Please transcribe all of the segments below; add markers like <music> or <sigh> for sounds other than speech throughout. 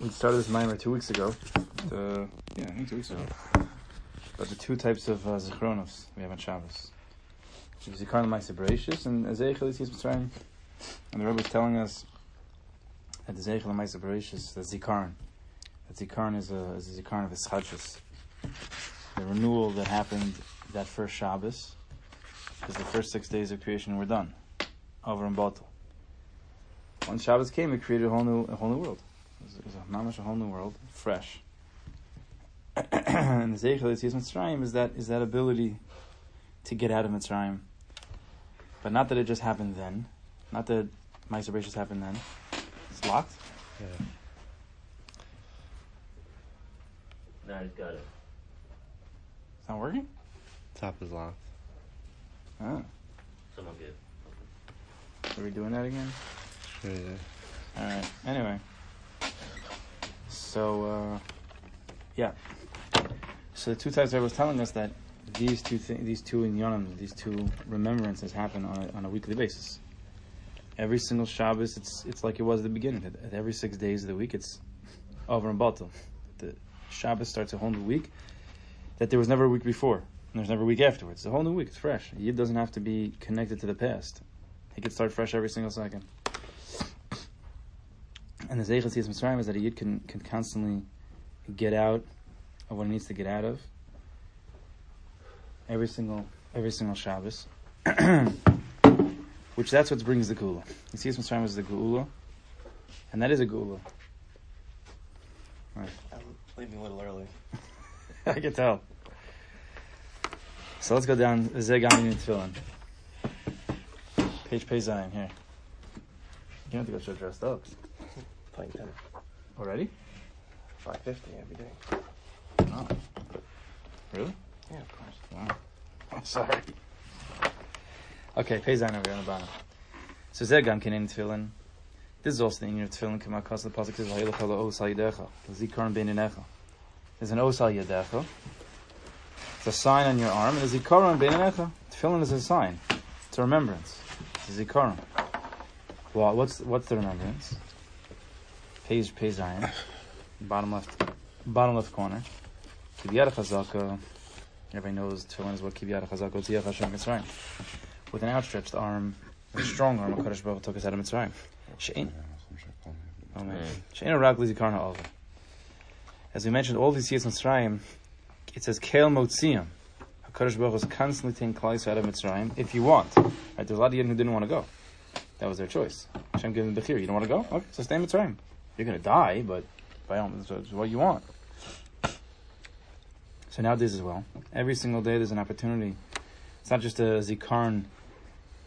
we started this mimer two weeks ago. The, yeah, I think two weeks ago. But the two types of uh, zichronos we have on Shabbos. Zikaron Maisa Bereshis and Ezeichel is Mitzrayim. And the Rebbe is telling us that the Ezeichel Maisa Bereshis, the Zikaron, that Zikaron is a, is a Zikaron of Eschadshis. The renewal that happened that first Shabbos, because the first six days of creation were done, over and Batel. When Shabbos came, it created a whole new, a whole new world. It was, it was a mamash, a whole new world, fresh. <coughs> and the Zeichel Yitzis Mitzrayim is that is that ability to get out of Mitzrayim. But not that it just happened then, not that my just happened then. It's locked. Yeah. Now he's got it. It's not working. Top is locked. Oh, Someone good. are we doing that again? Sure, yeah. All right. Anyway, so uh, yeah. So the two types I was telling us that these two thi- these two inyanim, these two remembrances happen on a, on a weekly basis. Every single Shabbos, it's it's like it was at the beginning. Every six days of the week, it's over and Batel. The Shabbos starts a whole new week that there was never a week before, and there's never a week afterwards. It's a whole new week. It's fresh. Yid doesn't have to be connected to the past. He can start fresh every single second. And the Zeichel Tzitz Mitzrayim is that a Yid can, can constantly get out of what he needs to get out of every single every single Shabbos. <clears throat> Which that's what brings the Geula. Tzitz Mitzrayim is the Gula, and that is a Gula. Right. Leaving a little early. <laughs> I can tell. So let's go down Zegam in Tefillin. Page Zion here. You don't have to go so dressed up. Playing tennis. Already? 550 every day. Oh. Really? Yeah, of course. Wow. I'm <laughs> sorry. Okay, Pei Zion over here on the bottom. So Zegam can in Tefillin. This is also the in your Tefillin. Kama Kas the Pasuk says Hayilach Hala Osal Yadecha. Zikaron Ben Yinecha. There's an Osal Yadecha. It's a sign on your arm. And a Zikaron Ben Yinecha. Tefillin is a sign. It's a remembrance. It's a Zikaron. Well, what's what's the remembrance? Page Pei Zion. Bottom left, bottom left corner. Kibyat Chazaka. Everybody knows Tefillin is what Kibyat Chazaka Tziyach Hashem Mitzrayim. With an outstretched arm, a strong arm, HaKadosh Baruch took us out of Mitzrayim. She'ein Oh man. She'ein rag lizikar ha'ova. As we mentioned, all these years in Mitzrayim, it says Kel Motziam. HaKadosh Baruch is constantly taking Klal out of Mitzrayim if you want. Right? There's a lot of Yidden who didn't want to go. That was their choice. Hashem gave them the Bechir. You don't want to go? Okay, so stay in Mitzrayim. You're going to die, but by all means, it's what you want. So nowadays as well, every single day there's an opportunity. It's not just a zikaron,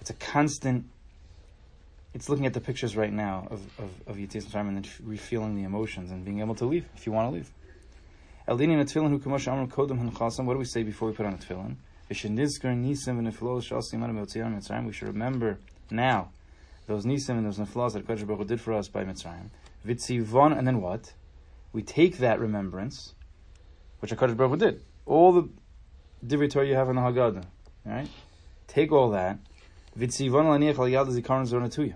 it's a constant it's looking at the pictures right now of, of, of Mitzrayim and then the emotions and being able to leave if you want to leave. Amram kodem. What do we say before we put on a tefillin? We should remember now those nisim and those neflos that Kodesh Baruch did for us by Mitzrayim. Vitzivon, and then what? We take that remembrance, which HaKadosh Baruch Hu did. All the divrei Torah you have in the Haggadah, right? Take all that, Vitzivon laniach al yad zikaron zornatuya.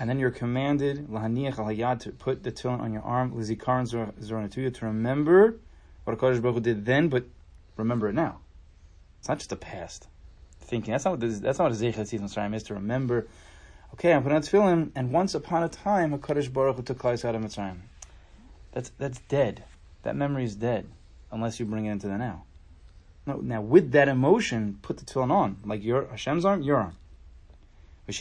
And then you're commanded lahaniach al hayad to put the tefillin on your arm lizikaron zornatuya to remember what Hakadosh Baruch Hu did then, but remember it now. It's not just a past thinking. That's not what this, that's not what zeichet tzitz Mitzrayim is to remember. Okay, I'm putting on tefillin, and once upon a time Hakadosh Baruch Hu took Klal out of Mitzrayim. That's that's dead. That memory is dead unless you bring it into the now. No, now with that emotion, put the tefillin on, like your Hashem's arm, your arm. And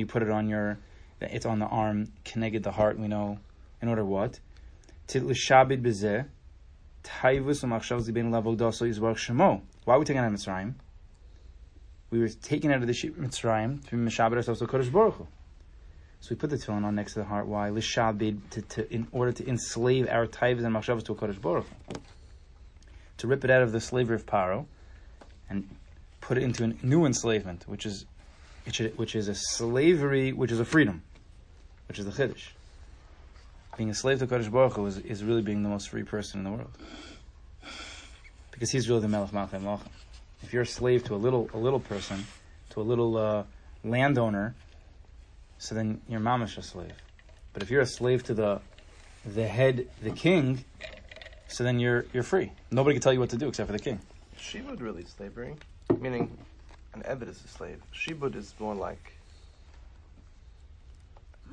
you put it on your, it's on the arm, connected the heart, we know, in order what? Why are we taking out of Mitzrayim? We were taken out of the Mitzrayim to Mishabed ourselves to Kodesh Baruch Hu. So we put the tefillin on next to the heart. Why? Lishabed, to, to, in order to enslave our taivas and machshavas to a Kodesh Baruch Hu. To rip it out of the slavery of Paro, and put it into a new enslavement, which is, which is, a slavery, which is a freedom, which is the chiddush. Being a slave to Kodesh Baruch Hu is, is really being the most free person in the world, because he's really the Melech Malchem Malchem. If you're a slave to a little a little person, to a little uh, landowner, so then you're mamash a slave. But if you're a slave to the the head, the king, so then you're you're free. Nobody can tell you what to do except for the king. Shibud really is slavery, meaning an Eved is a slave. Shibud is more like.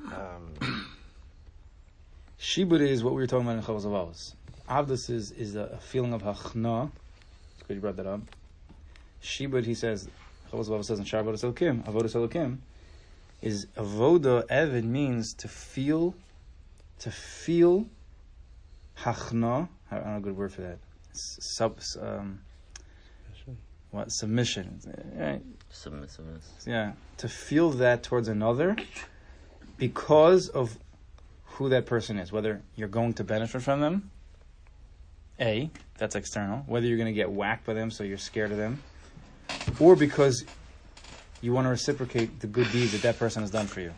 Um, Shibud is what we were talking about in Chovos Halevavos. Avdus is, is a, a feeling of hachna. It's good you brought that up. Shibud, he says, Chovos Halevavos says in Shar Avodas Elokim, Avodas Elokim, is avoda, Evid means to feel, to feel hachna. I don't know a good word for that. Sub, um, what, submission. Right? Submissiveness. Yeah, to feel that towards another because of who that person is, whether you're going to benefit from them, A, that's external, whether you're going to get whacked by them so you're scared of them, or because you want to reciprocate the good deeds that that person has done for you.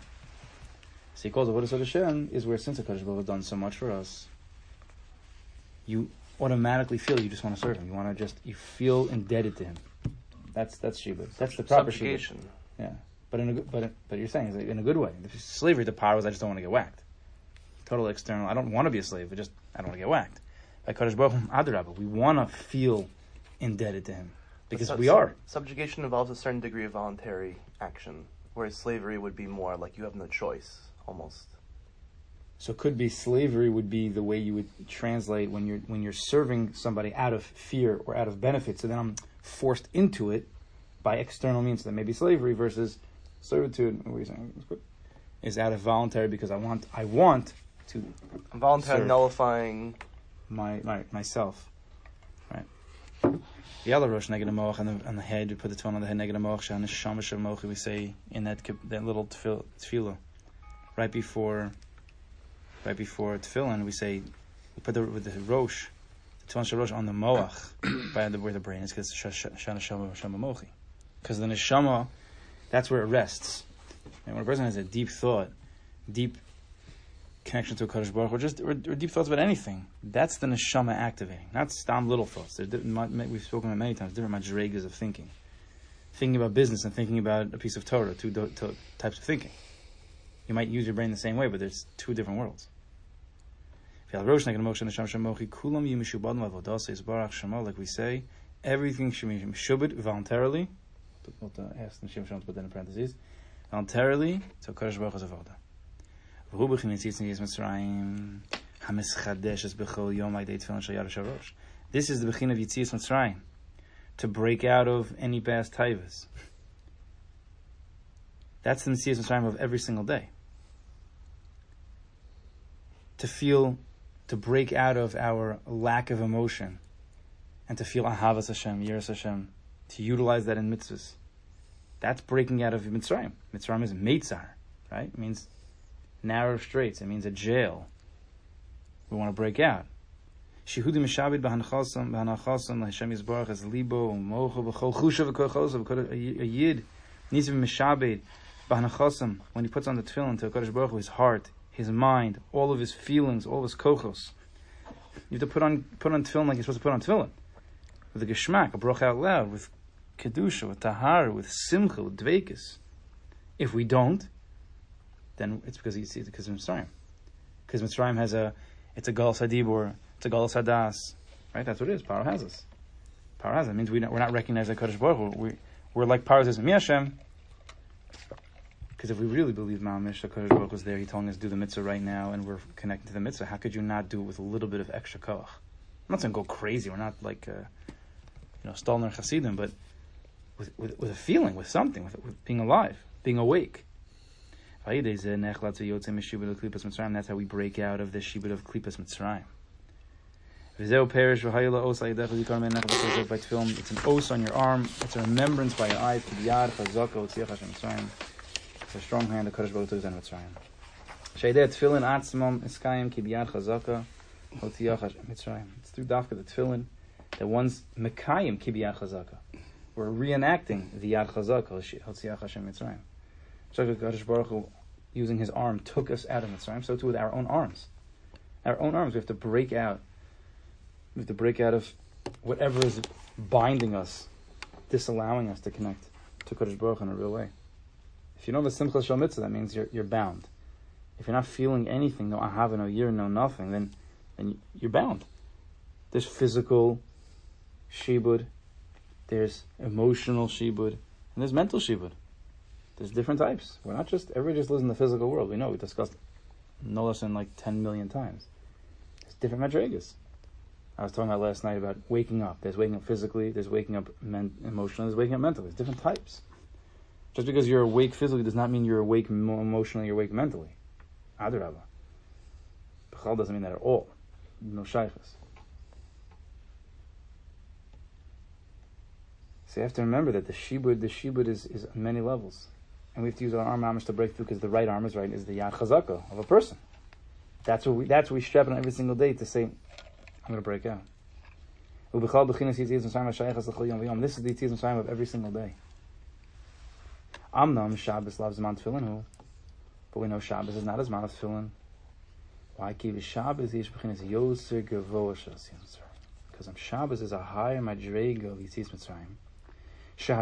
So he calls it Avodah Hashem is where since HaKadosh Baruch has done so much for us, you automatically feel you just want to serve him. You want to just, you feel indebted to him. That's that's shibud. That's the proper shibud. Yeah, but in a but but you're saying is in a good way. If slavery, the power is I just don't want to get whacked. Total external. I don't want to be a slave. I just I don't want to get whacked. Like Baruch we want to feel indebted to him because we are. Subjugation involves a certain degree of voluntary action, whereas slavery would be more like you have no choice, almost. So it could be slavery would be the way you would translate when you're when you're serving somebody out of fear or out of benefit. So then I'm forced into it by external means. So that may be slavery versus servitude. What are you saying? Is out of voluntary because I want I want to Involuntary Serve. nullifying. my, my myself. Right. The other rosh negative moach on the on the head. We put the tone on the head moach. And the shamash moach we say in that that little tefil- tefillah, right before, right before tefillin, we say we put the with the rosh, the tefillin rosh on the moach <coughs> by the where the brain is because shana shama shama mochi, because the neshama, that's where it rests. And when a person has a deep thought, deep connection to a Kadosh Baruch, or just or, or deep thoughts about anything, that's the neshama activating, not stam little thoughts. We've spoken about many times different madregas of thinking, thinking about business and thinking about a piece of Torah, two do, to, types of thinking. You might use your brain the same way, but there's two different worlds. Like we say, everything should be mishubed voluntarily. We'll ask the Shem put that in parentheses. Voluntarily to Kadosh Baruch Hu's Rubach in Yitzitz in Yitzmitzrayim, Hamis Chadesh es Bechol Yom Ayde Tefillin Shal Yad HaSharosh. This is the beginning of Yitzitz Mitzrayim, to break out of any bad taivas. That's the Yitzitz Mitzrayim of every single day. To feel, to break out of our lack of emotion, and to feel Ahavas Hashem, Yiras Hashem, to utilize that in mitzvahs. That's breaking out of Mitzrayim. Mitzrayim is Meitzar, right? It means narrow straits. It means a jail. We want to break out. Shehudi mishabed b'hanachasam b'hanachasam Hashem Yisbarach as libo u'mocho b'chol chusha v'kochosav. a yid needs to be mishabed b'hanachasam when he puts on the tefillin to Hakadosh Baruch Hu, his heart, his mind, all of his feelings, all of his kochos. You have to put on put on tefillin like you're supposed to put on tefillin with a geschmack, a broch out loud, with kedusha, with tahar, with simcha, with dvekas. If we don't, then it's because you see it because of Mitzrayim. Because Mitzrayim has a, it's a Gal Sadibur, it's a Gal Sadas, right? That's what it is. Paro has us. Paro has it. it means we we're not recognizing Kodesh Baruch Hu. We, we're like Paro says, Mi. Because if we really believe Ma'amish, the Kodesh Baruch is there, He telling us do the mitzvah right now, and we're connected to the mitzvah, how could you not do it with a little bit of extra koach? I'm not saying go crazy. We're not like, uh, you know, Stalner Hasidim, but with, with, with a feeling, with something, with, with being alive, being awake. That's how we break out of the shibud of klipas Mitzrayim. It's an os on your arm. It's a remembrance by your eye. It's a strong hand. The. It's through dafka the tefillin that one's mekayim ki biyad chazaka. We're reenacting the yad chazaka hotiach Hashem Mitzrayim. Baruch Hu, using His arm, took us out of Mitzrayim. So too with our own arms. Our own arms, we have to break out. We have to break out of whatever is binding us, disallowing us to connect to Kodesh Baruch Hu in a real way. If you know the Simcha Shal Mitzvah, that means you're, you're bound. if you're not feeling anything, no ahava, no year, no nothing, then then you're bound. There's physical shibud, there's emotional shibud, and there's mental shibud. There's different types. We're not just everybody just lives in the physical world. We know we discussed no less than like ten million times. There's different madrigas. I was talking about last night about waking up. There's waking up physically. There's waking up men- emotionally. There's waking up mentally. There's different types. Just because you're awake physically does not mean you're awake emotionally. You're awake mentally. Adarabah. Bechal doesn't mean that at all. No shaykhs. So you have to remember that the shibud, the shibud is, is on many levels. And we have to use our arm amish to break through because the right arm is right is the yad chazaka of a person. That's what we that's what we strap on every single day to say, I'm gonna break out. This is the yitzis Mitzrayim of every single day. Amnam Shabbos loves man tefillin but we know Shabbos is not as of tefillin. Why? Ki Shabbos yish b'chinas yoser gavoa shas Because Shabbos is a higher madrega of yitzis Mitzrayim. We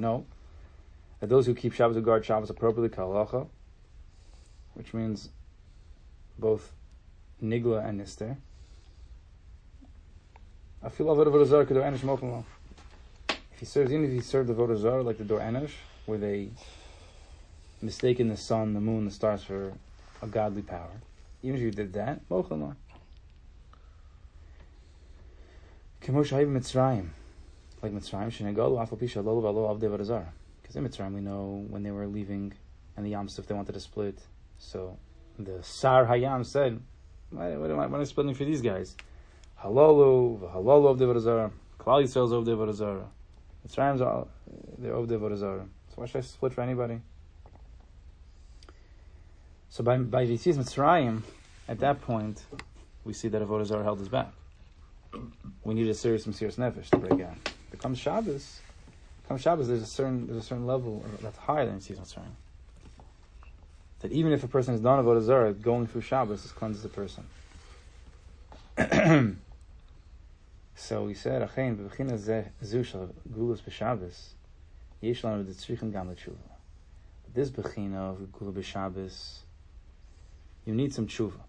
know that those who keep Shabbos who guard Shabbos appropriately kalacha, which means both nigla and nister. If he serves, even if he served the avodah zarah like the Dor Enosh, where they mistaken the sun, the moon, the stars for a godly power, even if you did that. Because in Mitzrayim we know when they were leaving and the Yam Suf, they wanted to split. So the Sar Hayam said, why, am I splitting for these guys? Halolu, Halolu, Avde, Varazar. Klal Yisrael's Varazar. Mitzrayim's all, they're Avde, Varazar. So why should I split for anybody? So by, by Yitzis Mitzrayim, at that point, we see that Avodah held us back we need a serious serious nefesh to break out. But Becomes Shabbos. Comes Shabbos. There's a certain there's a certain level that's higher than season Mitzrayim. That even if a person has done avodah zarah, going through Shabbos cleanses the person. <clears throat> so we said, "Achein b'bechina zu shel gulus b'Shabbos yesh lanu v'tzrichim gam l'tshuva." This bechina of gula b'Shabbos, you need some tshuva.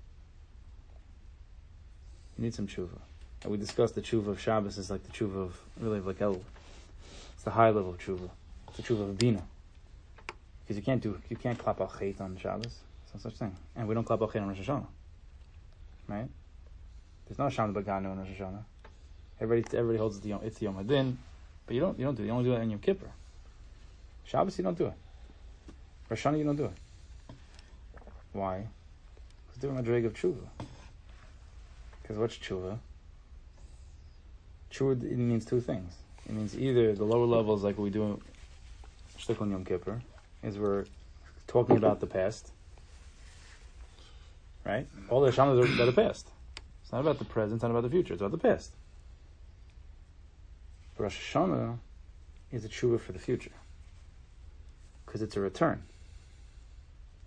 You need some tshuva. And we discussed the tshuva of Shabbos is like the tshuva of really like El. It's the high level of tshuva. It's the tshuva of Bina. Because you can't do you can't clap al chait on Shabbos. It's no such thing. And we don't clap al chait on Rosh Hashanah. Right? There's no Hashanah Bagano on Rosh Hashanah. Everybody everybody holds the it's the Yom Hadin, but you don't you don't do it. You only do it in Yom Kippur. Shabbos you don't do it. Rosh Hashanah you don't do it. Why? Because they're a drag of tshuva. Because what's tshuva? Tshuva it means two things. It means either the lower levels, like we do Shtik Yom Kippur, is we're talking about the past, right? All the Hashanahs are about the past. It's not about the present, it's not about the future, it's about the past. But Rosh Hashanah is a tshuva for the future. Because it's a return.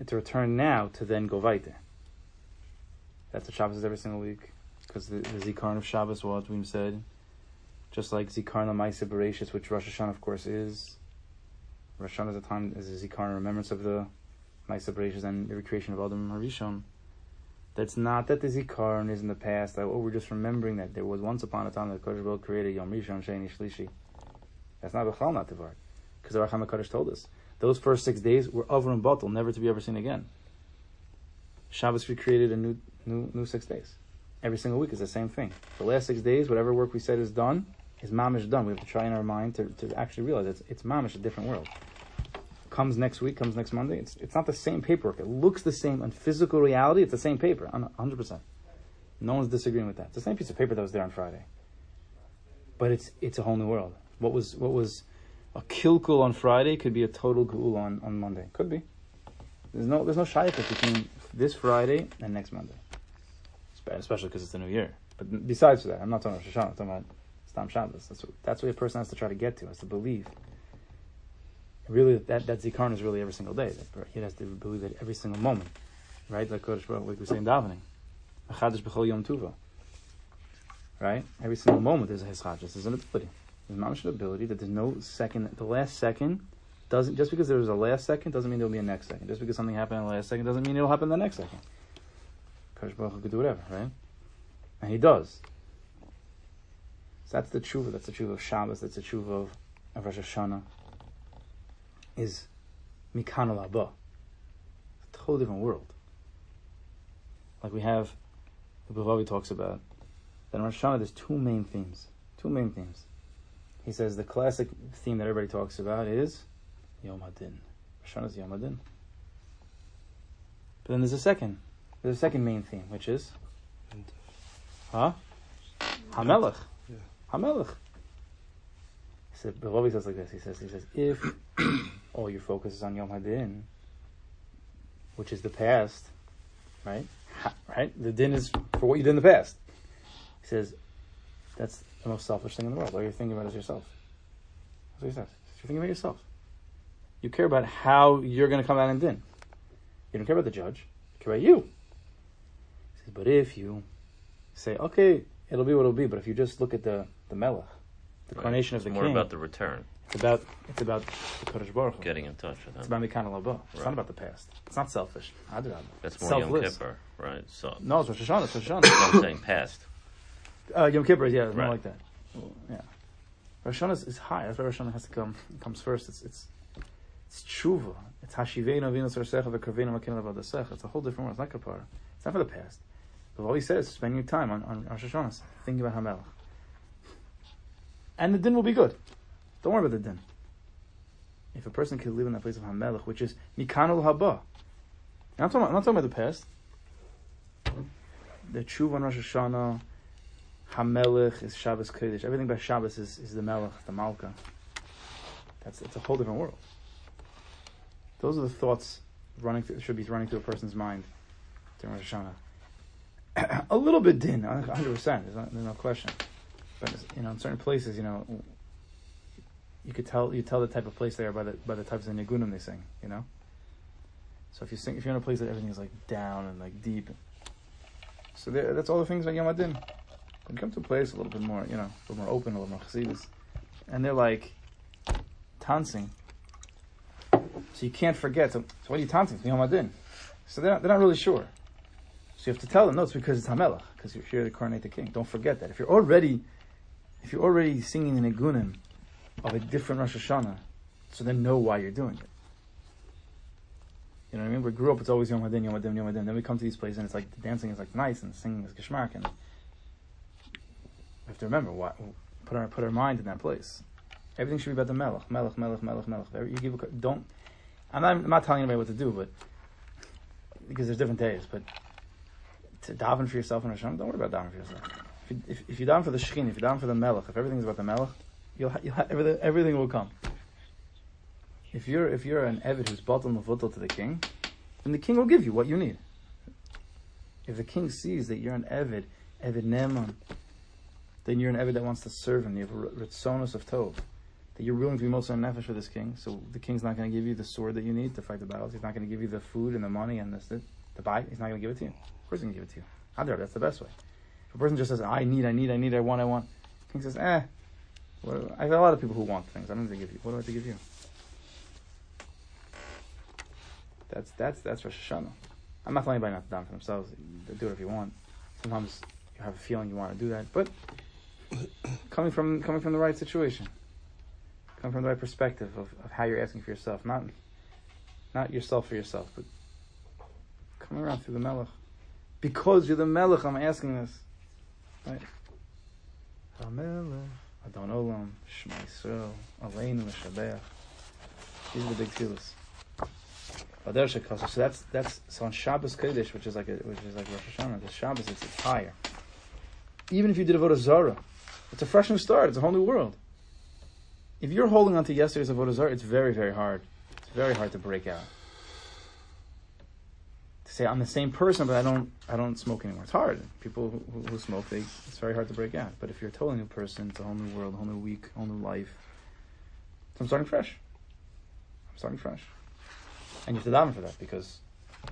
It's a return now to then go weiter. That's what Shabbos is every single week. Because the, the Zikaron of Shabbos, what we said, just like Zikaron Lamaisa Bereshis, which Rosh Hashanah, of course, is. Rosh Hashanah is a time is a Zikaron remembrance of the Maisa Bereshis and the recreation of Adam Harishon. That's not that the Zikaron is in the past. That, oh, we're just remembering that there was once upon a time that Kodesh Baruch created Yom Rishon Sheni Shlishi. That's not Bechal not Tevar. Because the Racham HaKadosh told us. Those first six days were over and batal, never to be ever seen again. Shabbos recreated a new, new, new six days. Every single week is the same thing. The last six days, whatever work we said is done, is mamish done. We have to try in our mind to, to actually realize it's, it's mamish, a different world. Comes next week, comes next Monday. It's, it's not the same paperwork. It looks the same. On physical reality, it's the same paper, 100%. No one's disagreeing with that. It's the same piece of paper that was there on Friday. But it's, it's a whole new world. What was, what was a kilkul on Friday could be a total gul on, on Monday. Could be. There's no, there's no shaykhah between this Friday and next Monday. Especially because it's the new year. But besides that, I'm not talking about Rosh Hashanah, I'm talking about Stam Shabbos. That's what, that's what a person has to try to get to, has to believe. Really, that, that Zikaron is really every single day. He has to believe it every single moment. Right? Like Kodesh like we say in davening. Achadish b'chol yom tuva. Right? Every single moment there's a hischadis, there's an ability. There's mamash an ability that there's no second, the last second doesn't just because there was a last second doesn't mean there'll be a next second. Just because something happened in the last second doesn't mean it'll happen the next second. Kadosh Baruch could do whatever, right? And he does. So that's the tshuva. That's the tshuva of Shabbos. That's the tshuva of, of Rosh Hashanah. Is mikan al haba. It's a totally different world. Like we have, the Bavavi talks about that in Rosh Hashanah there's two main themes. Two main themes. He says the classic theme that everybody talks about is Yom Hadin. Rosh Hashanah is Yom Hadin. But then there's a second. There's a second main theme, which is huh? Hamelech. Hamelech. He said, Bavavi says like this. He says, he says, if <coughs> all your focus is on Yom Hadin, which is the past, right? Ha, right? The din is for what you did in the past. He says, that's the most selfish thing in the world. All you're thinking about is yourself. That's what he says. You're thinking about yourself. You care about how you're going to come out in din. You don't care about the judge. You care about you. He says, but if you say, okay, it'll be what it'll be, but if you just look at the, the melech, the Right. coronation of It's the more king, about the return, it's about it's about the Kodesh Baruch Hu. getting in touch with It's him. about Mikan Labo. It's not about the past. It's not selfish. I do Adrabah. That's It's more Yom selfless. Kippur, right? So No, it's Rosh Hashanah. It's Rosh Hashanah. I'm saying past. uh, Yom Kippur, yeah, it's more like that. Yeah. Rosh Hashanah is, is high. That's why Rosh Hashanah has to come comes first. It's it's it's tshuva. It's hashiveinu avinus arsecha v'karveinu makinu levadasecha. It's a whole different world. It's not kapara. It's not for the past. But all he says is spend your time on, on Rosh Hashanah. Think about Hamelach. And the din will be good. Don't worry about the din. If a person can live in that place of Hamelach, which is Mikanul Haba. I'm not, talking about, I'm not talking about the past. The tshuva on Rosh Hashanah, Hamelech is Shabbos Kodesh. Everything by Shabbos is, is the Melech, the Malka. That's it's a whole different world. Those are the thoughts running through, should be running through a person's mind during Rosh Hashanah. <clears throat> a little bit din, 100 percent. There's, no- there's no question. But you know, in certain places, you know, you could tell you tell the type of place they are by the by the types of nigunim they sing. You know. So if you sing, if you're in a place that everything is like down and like deep, so there, that's all the things like Yom Adin. When you come to a place a little bit more, you know, a little more open, a little more chassidus, and they're like tansing. So you can't forget. So, so what are you tansing? Yom Adin. So they're not, they're not really sure. So you have to tell them, no, it's because it's Hamelach, because you're here to coronate the king. Don't forget that. If you're already, if you're already singing the nigunim of a different Rosh Hashanah, so then know why you're doing it. You know what I mean? We grew up, it's always Yom Hadin, Yom Hadin, Yom Hadin. Then we come to these places and it's like the dancing is like nice and singing is geschmack and we have to remember what put our put our mind in that place. Everything should be about the melech, melech, melech, melech, melech. You give a, don't. I'm not, I'm not telling anybody what to do, but because there's different days. But to daven for yourself in Hashem, don't worry about davening for yourself. If if, you daven for the shechin, if you daven for the melech, if everything's about the melech, you'll, you'll everything, everything will come. If you're if you're an Evid who's batal mavutal to the king, then the king will give you what you need. If the king sees that you're an Evid, Evid Neman, then you're an Evid that wants to serve him. You have a ritzonus of tov. That you're willing to be most nefesh for this king. So the king's not going to give you the sword that you need to fight the battles. He's not going to give you the food and the money and this to buy. He's not going to give it to you. Of course, he's going to give it to you. Adar, that's the best way. Person just says, "I need, I need, I need, I want, I want," king says, "Eh." What, I got a lot of people who want things. I don't need to give you. What do I have to give you? That's that's that's Rosh Hashanah. I'm not telling anybody not to daven for themselves. Do it if you want. Sometimes you have a feeling you want to do that, but coming from coming from the right situation, coming from the right perspective of, of how you're asking for yourself, not not yourself for yourself, but coming around through the Melech. Because you're the Melech, I'm asking this. Right? HaMelech, Adon Olam, um, Shema Yisrael, Aleinu L'Shabeach. These are the big Shekasa. So that's that's so on Shabbos Kodesh, which is like a, which is like Rosh Hashanah. The Shabbos it's, it's higher. Even if you did Avodah Zarah, it's a fresh new start. It's a whole new world. If you're holding on to yesterday's Avodah Zarah, it's very very hard. It's very hard to break out. Say I'm the same person, but I don't I don't smoke anymore. It's hard. People who, who, smoke, they it's very hard to break out. But if you're a totally new person, it's a whole new world, a whole new week, a whole new life. So I'm starting fresh. I'm starting fresh. And you have to daven for that because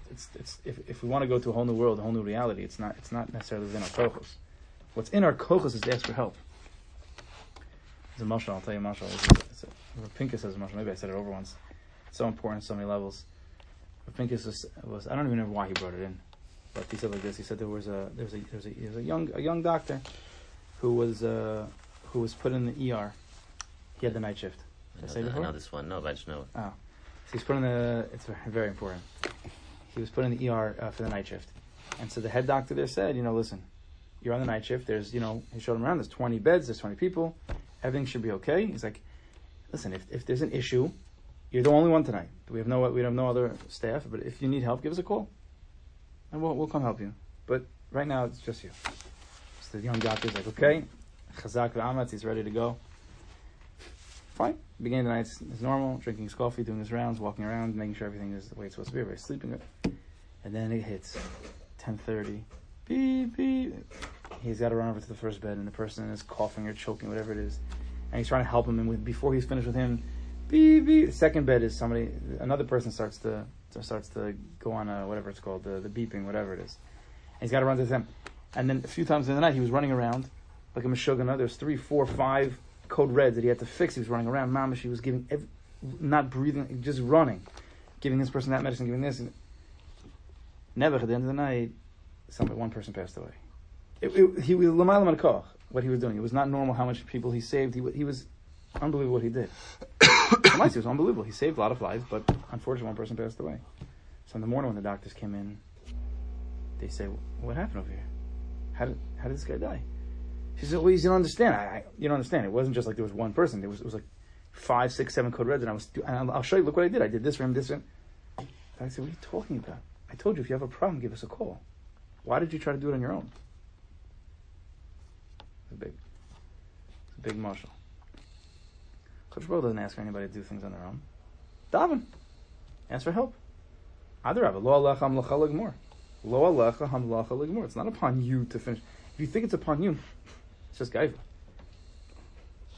it's it's if, if we want to go to a whole new world, a whole new reality, it's not it's not necessarily within our kochos. What's in our kochos is to ask for help. It's a mashal, I'll tell you a mashal. It's a, Pinkus says a mashal, maybe I said it over once. It's so important so many levels. Pinkus was, was I don't even know why he brought it in, but he said like this. He said there was a there was a there was a, there was a young a young doctor who was uh, who was put in the ER. He had the night shift. I Did I know, say that- I know this one. No, but I just know it. So he's put in the. It's very, very important. He was put in the ER uh, for the night shift, and so the head doctor there said, you know, listen, you're on the night shift. There's, you know, he showed him around. There's 20 beds. There's 20 people. Everything should be okay. He's like, listen, if, if there's an issue, you're the only one tonight. We have no we have no other staff. But if you need help, give us a call, and we'll we'll come help you. But right now it's just you. So the young doctor's like, okay, Chazak v'amatz, he's ready to go. Fine. Beginning the night is normal, drinking his coffee, doing his rounds, walking around, making sure everything is the way it's supposed to be. Everybody's sleeping good. And then it hits 10.30. Beep, beep. He's got to run over to the first bed, and the person is coughing or choking, whatever it is. And he's trying to help him, and before he's finished with him, beep, beep. Second bed is somebody, another person starts to, starts to go on a, whatever it's called, the, the beeping, whatever it is. And he's got to run to them. And then a few times in the night, he was running around like a Meshuggah. There's three, four, five code reds that he had to fix. He was running around. Mama, she was giving, every, not breathing, just running, giving this person that medicine, giving this. And never at the end of the night, somebody, one person passed away. It, it, he was what he was doing. It was not normal how much people he saved. He, he was unbelievable what he did. It was unbelievable. He saved a lot of lives, but unfortunately, one person passed away. So in the morning, when the doctors came in, they say, "What happened over here? How did how did this guy die?" She said, "Well, you don't understand. I, I you don't understand. It wasn't just like there was one person. There was it was like five, six, seven code reds, and I was. And I'll, I'll show you. Look what I did. I did this for him. This for him." I said, "What are you talking about? I told you if you have a problem, give us a call. Why did you try to do it on your own?" It's a big, it's a big marshal. Kodesh Baruch doesn't ask for anybody to do things on their own. Daven, ask for help. Adarabah, lo alecha hamlacha legmor. Lo alecha. It's not upon you to finish. If you think it's upon you, <laughs> it's just gaiva.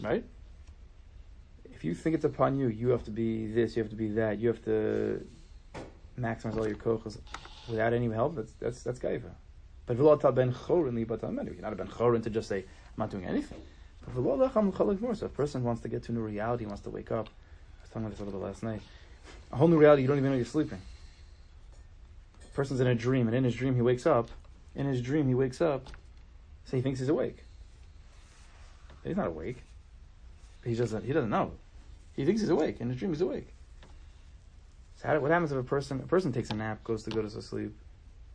Right? If you think it's upon you, you have to be this, you have to be that, you have to maximize all your kochas without any help. That's that's that's gaiva. But v'lo ben chorin li. You're not a ben chorin to just say I'm not doing anything. But. So a person wants to get to a new reality, wants to wake up. I was talking about this a little bit last night. A whole new reality. You don't even know you're sleeping. A person's in a dream, and in his dream he wakes up. In his dream he wakes up, so he thinks he's awake. He's not awake. He doesn't. He doesn't know. He thinks he's awake. In his dream he's awake. So how, what happens if a person a person takes a nap, goes to go to sleep,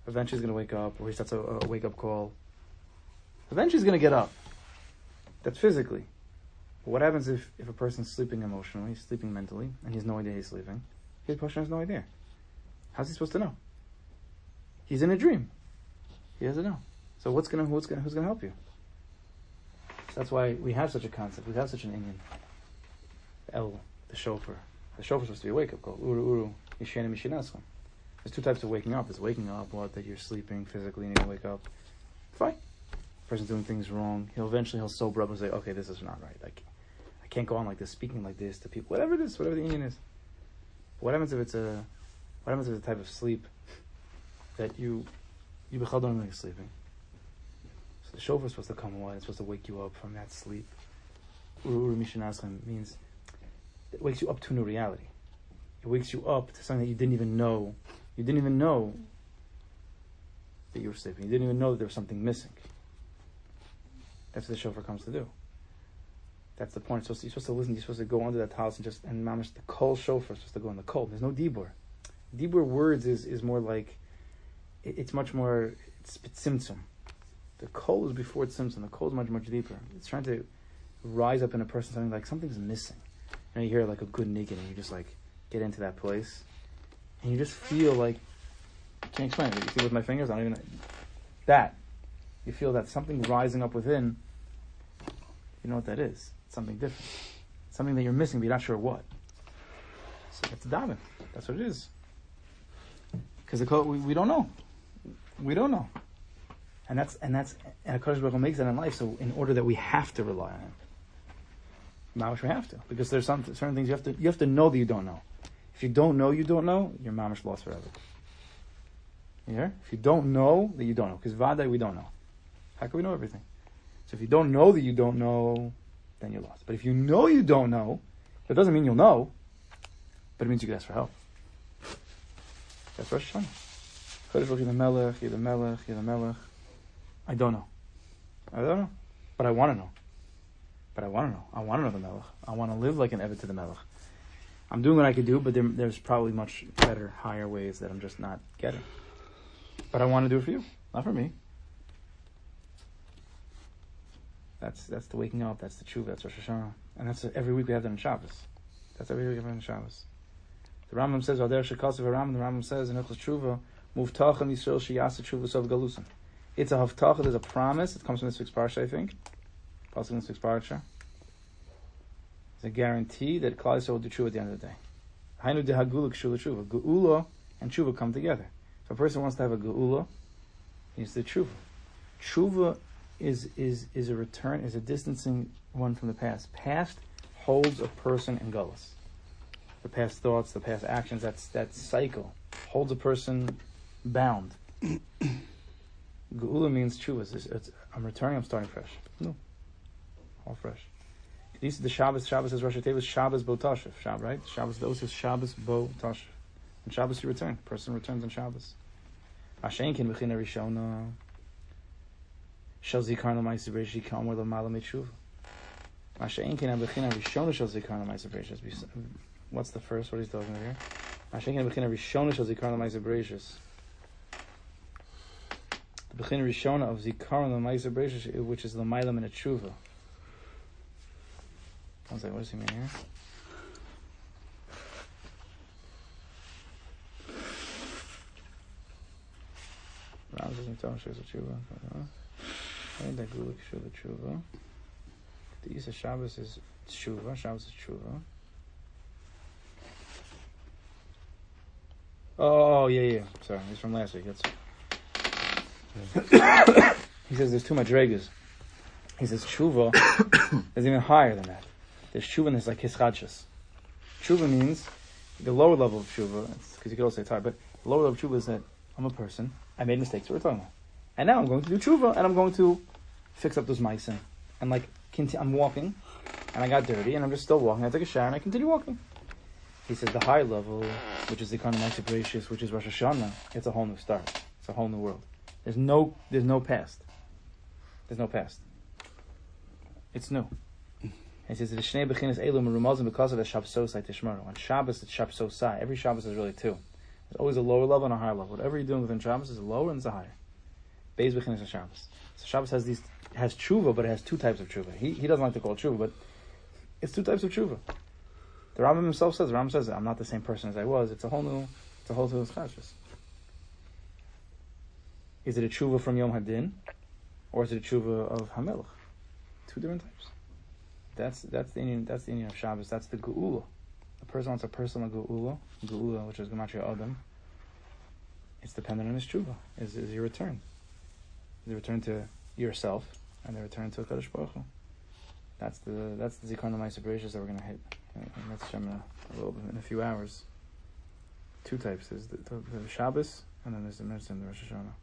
eventually he's going to wake up, or he starts a, a wake up call. Eventually he's going to get up. That's physically. But what happens if, if a person's sleeping emotionally, sleeping mentally, and he has no idea he's sleeping? His person has no idea. How's he supposed to know? He's in a dream. He doesn't know. So what's gonna what's gonna who's gonna help you? That's why we have such a concept. We have such an inyan. El, the chauffeur. The chauffeur's supposed to be a wake up call. Uru uru. There's two types of waking up. There's waking up, what that you're sleeping physically and you wake up. Fine. Person's doing things wrong. He'll eventually he'll sober up and say, okay, this is not right. Like I can't go on like this, speaking like this to people. Whatever it is, whatever the inyan is. What happens if it's a what happens if it's a type of sleep that you you bechal don't you're sleeping? So the shofar is supposed to come on, it's supposed to wake you up from that sleep. Uru uru mishanaslim means it wakes you up to a new reality. It wakes you up to something that you didn't even know. You didn't even know that you were sleeping. You didn't even know that there was something missing. That's what the shofar comes to do. That's the point. To, you're supposed to listen. You're supposed to go under that house and just and mamish the kol shofar supposed to go in the cold. There's no dibur. Dibur words is, is more like it, it's much more it's tzimtzum. The kol is before it's tzimtzum. The kol is much much deeper. It's trying to rise up in a person something like something's missing. And you hear like a good niggin and you just like get into that place and you just feel like I can't explain it. You see with my fingers, I don't even that. You feel that something rising up within. You know what that is? Something different. Something that you're missing, but you're not sure what. So that's daven. That's what it is. Because we, we don't know. We don't know. And that's and that's and Hakadosh Baruch Hu makes that in life. So in order that we have to rely on Him, mamish we have to because there's some certain things you have to you have to know that you don't know. If you don't know you don't know, you're mamish lost forever. Hear? If you don't know that you don't know, because vada we don't know. How can we know everything? So if you don't know that you don't know, then you're lost. But if you know you don't know, that doesn't mean you'll know. But it means you can ask for help. That's Rosh Hashanah. Baruch Hu Melech, Hu Melech, Hu Melech. I don't know. I don't know. But I want to know. But I want to know. I want to know the Melech. I want to live like an Eved to the Melech. I'm doing what I could do, but there, there's probably much better, higher ways that I'm just not getting. But I want to do it for you, not for me. That's that's the waking up. That's the tshuva. That's Rosh Hashanah, and that's every week we have that in Shabbos. That's every week we have that in Shabbos. The Rambam says, "Vader shekasav Rambam." The Rambam says in Hilchos Tshuva, "Muvtachem Yisrael sheyasa tshuva sov galusim." It's a haftacha. There's a promise. It comes from this week's parsha, I think. In this week's parsha. It's a guarantee that Klal Yisrael will do tshuva at the end of the day. Hainu dehagula kshula tshuva. Geula and tshuva come together. If a person wants to have a geula, he needs the tshuva. Tshuva is is is a return, is a distancing one from the past. Past holds a person in gullus. The past thoughts, the past actions, that's that cycle holds a person bound. <coughs> Geula means tshuva. It's, it's, I'm returning. I'm starting fresh. No, all fresh. These the Shabbos. Shabbos is Rosh Hashanah. Shabbos bo Tashav. Shabbos, right? Shabbos. Those is Shabbos bo Tashav. And Shabbos you return. Person returns on Shabbos. Ashenkin v'china rishona. V'china rishona shal zikar l'ma'is b'reish. What's the first? What he's talking about here? Ashenkin v'china rishona shal zikar l'ma'is b'reish. The b'china rishona of zikar l'ma'is b'reish, eh, which is l'mayla min tshuva. I was like, what does he mean here? Ram says Mitzvah Shuz Tshuva. And the Gulik Shuz Tshuva. The Isa Shabbos is Tshuva. Shabbos is Tshuva. Oh, yeah, yeah. Sorry, he's from last week. That's. <coughs> he says there's too much regas. He says Tshuva <coughs> is even higher than that. There's Tshuva and there's like Hischadshas. Tshuva means the lower level of Tshuva, because you could also say it's hard, but the lower level of Tshuva is that I'm a person, I made mistakes, what we're talking about. And now I'm going to do Tshuva, and I'm going to fix up those meisim. And like, conti- I'm walking, and I got dirty, and I'm just still walking. I take a shower, and I continue walking. He says the high level, which is the kind of Ma'aseh Bereshis, which is Rosh Hashanah, it's a whole new start. It's a whole new world. There's no, there's no past. There's no past. It's new. He says the Shnei Bechinas Elu Merumazim because of the Shabsosai Tishmaru. On Shabbos it's Shabsosai. Every Shabbos is really two. There's always a lower level and a higher level. Whatever you're doing within Shabbos is lower and it's a higher. Beis Bechinas and Shabbos. So Shabbos has these has tshuva, but it has two types of tshuva. He he doesn't like to call it tshuva, but it's two types of tshuva. The Rambam himself says, the Rambam says, I'm not the same person as I was. It's a whole new, it's a whole new chashus. Is it a tshuva from Yom Hadin, or is it a tshuva of Hamelach? Two different types. That's that's the inyan that's the inyan of Shabbos. That's the geula. The person wants a personal geula, geula, which is gematria adam. It's dependent on his tshuva. Is is your return? The return to yourself and the return to Kadosh Baruch Hu. That's the that's the zikron of that we're gonna hit. And that's Shem a little bit in a few hours. Two types. There's the, the, the Shabbos and then there's the mitzvah and the Rosh Hashanah.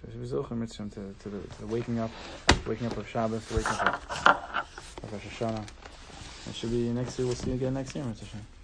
So a mitzvah to, to the, to the waking up, waking up of Shabbos, waking up of of Rosh Hashanah. It should be next year. We'll see you again next year. Hashem.